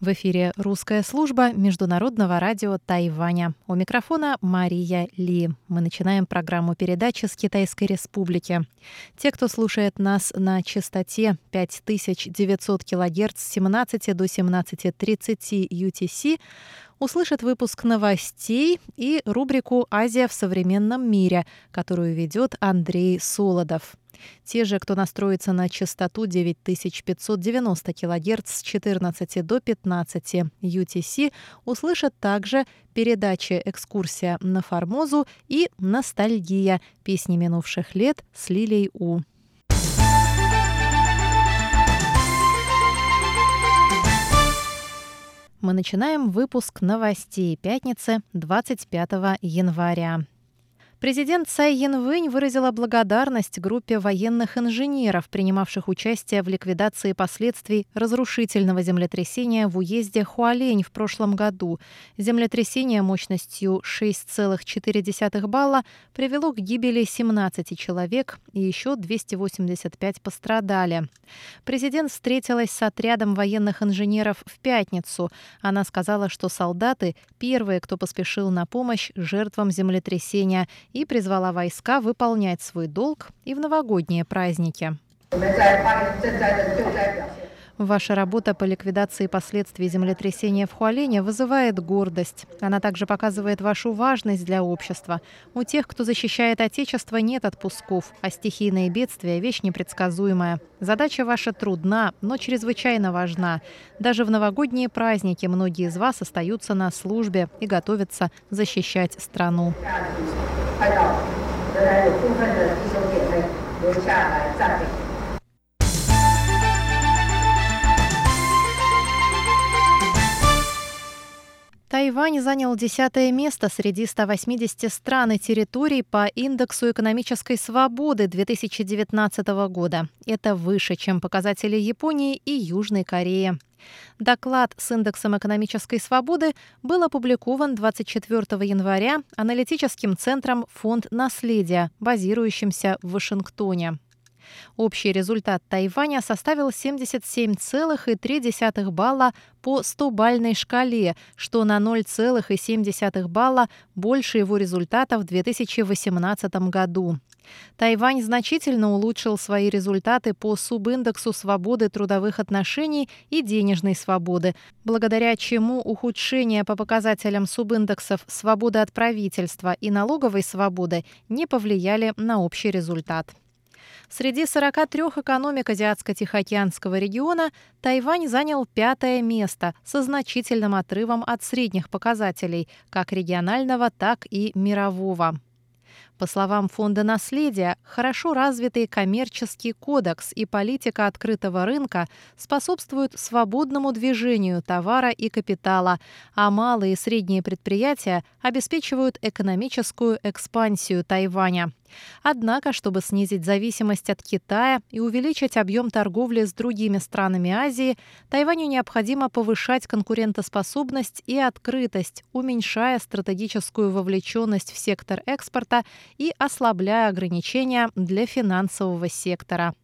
В эфире русская служба Международного радио Тайваня. У микрофона Мария Ли. Мы начинаем программу передачи с Китайской Республики. Те, кто слушает нас на частоте 5900 кГц с 17 до 17.30 UTC, услышат выпуск новостей и рубрику «Азия в современном мире», которую ведет Андрей Солодов. Те же, кто настроится на частоту 9590 кГц с 14 до 15 UTC, услышат также передачи «Экскурсия на Формозу» и «Ностальгия. Песни минувших лет» с Лилей У. Мы начинаем выпуск новостей пятницы 25 января. Президент Цай Янвэнь выразила благодарность группе военных инженеров, принимавших участие в ликвидации последствий разрушительного землетрясения в уезде Хуалень в прошлом году. Землетрясение мощностью 6,4 балла привело к гибели 17 человек и еще 285 пострадали. Президент встретилась с отрядом военных инженеров в пятницу. Она сказала, что солдаты – первые, кто поспешил на помощь жертвам землетрясения – и призвала войска выполнять свой долг и в новогодние праздники. Ваша работа по ликвидации последствий землетрясения в Хуалене вызывает гордость. Она также показывает вашу важность для общества. У тех, кто защищает Отечество, нет отпусков, а стихийные бедствия – вещь непредсказуемая. Задача ваша трудна, но чрезвычайно важна. Даже в новогодние праздники многие из вас остаются на службе и готовятся защищать страну. 看到仍然有部分的弟兄姐妹留下来赞美。Тайвань занял десятое место среди 180 стран и территорий по индексу экономической свободы 2019 года. Это выше, чем показатели Японии и Южной Кореи. Доклад с индексом экономической свободы был опубликован 24 января аналитическим центром «Фонд наследия», базирующимся в Вашингтоне. Общий результат Тайваня составил 77,3 балла по 100-бальной шкале, что на 0,7 балла больше его результата в 2018 году. Тайвань значительно улучшил свои результаты по субиндексу свободы трудовых отношений и денежной свободы, благодаря чему ухудшение по показателям субиндексов свободы от правительства и налоговой свободы не повлияли на общий результат. Среди 43 экономик Азиатско-Тихоокеанского региона Тайвань занял пятое место со значительным отрывом от средних показателей, как регионального, так и мирового. По словам Фонда наследия, хорошо развитый коммерческий кодекс и политика открытого рынка способствуют свободному движению товара и капитала, а малые и средние предприятия обеспечивают экономическую экспансию Тайваня. Однако, чтобы снизить зависимость от Китая и увеличить объем торговли с другими странами Азии, Тайваню необходимо повышать конкурентоспособность и открытость, уменьшая стратегическую вовлеченность в сектор экспорта и ослабляя ограничения для финансового сектора.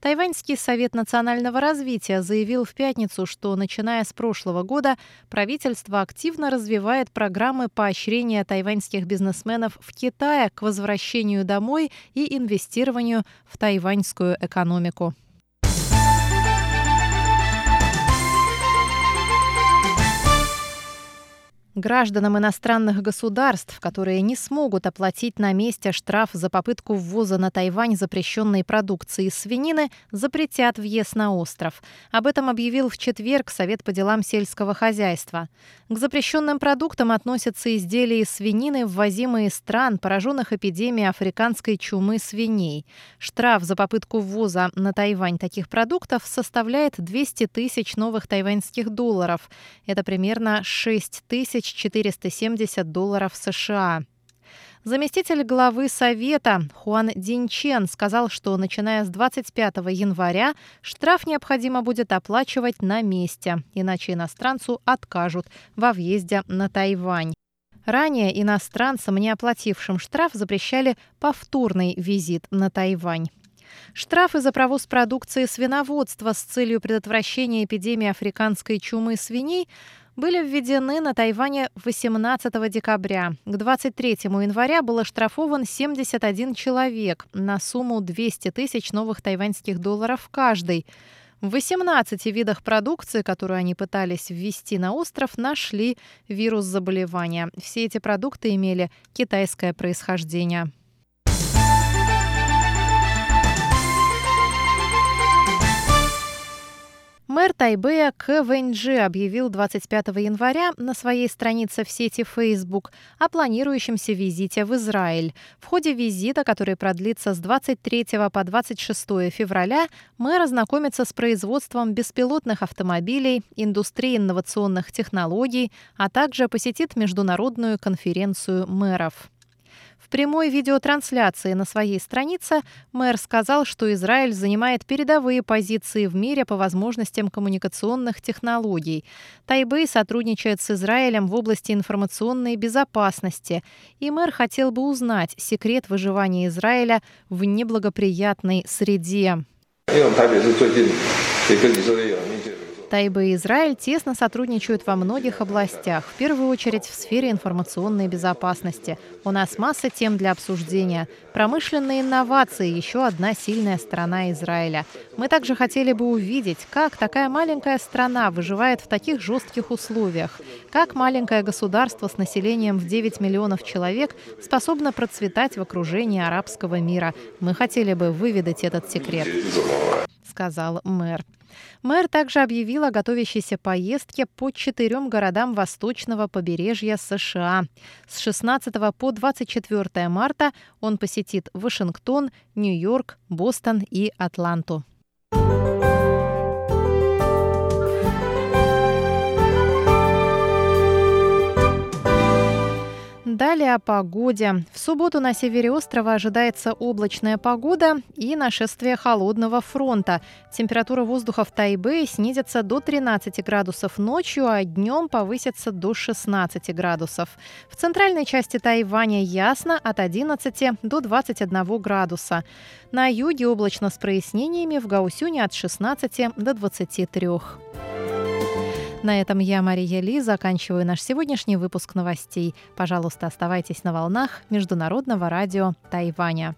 Тайваньский совет национального развития заявил в пятницу, что начиная с прошлого года правительство активно развивает программы поощрения тайваньских бизнесменов в Китае к возвращению домой и инвестированию в тайваньскую экономику. Гражданам иностранных государств, которые не смогут оплатить на месте штраф за попытку ввоза на Тайвань запрещенной продукции из свинины, запретят въезд на остров. Об этом объявил в четверг Совет по делам сельского хозяйства. К запрещенным продуктам относятся изделия из свинины, ввозимые из стран, пораженных эпидемией африканской чумы свиней. Штраф за попытку ввоза на Тайвань таких продуктов составляет 200 тысяч новых тайваньских долларов. Это примерно 6 тысяч 470 долларов США. Заместитель главы Совета Хуан Динчен сказал, что начиная с 25 января штраф необходимо будет оплачивать на месте, иначе иностранцу откажут во въезде на Тайвань. Ранее иностранцам, не оплатившим штраф, запрещали повторный визит на Тайвань. Штрафы за провоз продукции свиноводства с целью предотвращения эпидемии африканской чумы свиней были введены на Тайване 18 декабря. К 23 января был оштрафован 71 человек на сумму 200 тысяч новых тайваньских долларов каждый. В 18 видах продукции, которую они пытались ввести на остров, нашли вирус заболевания. Все эти продукты имели китайское происхождение. Мэр Тайбэя К. Вэньджи объявил 25 января на своей странице в сети Facebook о планирующемся визите в Израиль. В ходе визита, который продлится с 23 по 26 февраля, мэр ознакомится с производством беспилотных автомобилей, индустрией инновационных технологий, а также посетит международную конференцию мэров прямой видеотрансляции на своей странице мэр сказал, что Израиль занимает передовые позиции в мире по возможностям коммуникационных технологий. Тайбэй сотрудничает с Израилем в области информационной безопасности, и мэр хотел бы узнать секрет выживания Израиля в неблагоприятной среде. Тайба и Израиль тесно сотрудничают во многих областях, в первую очередь в сфере информационной безопасности. У нас масса тем для обсуждения. Промышленные инновации – еще одна сильная сторона Израиля. Мы также хотели бы увидеть, как такая маленькая страна выживает в таких жестких условиях, как маленькое государство с населением в 9 миллионов человек способно процветать в окружении арабского мира. Мы хотели бы выведать этот секрет, сказал мэр. Мэр также объявил о готовящейся поездке по четырем городам восточного побережья США. С 16 по 24 марта он посетит Вашингтон, Нью-Йорк, Бостон и Атланту. Далее о погоде. В субботу на севере острова ожидается облачная погода и нашествие холодного фронта. Температура воздуха в Тайбэе снизится до 13 градусов ночью, а днем повысится до 16 градусов. В центральной части Тайваня ясно от 11 до 21 градуса. На юге облачно с прояснениями, в Гаусюне от 16 до 23. На этом я, Мария Ли, заканчиваю наш сегодняшний выпуск новостей. Пожалуйста, оставайтесь на волнах Международного радио Тайваня.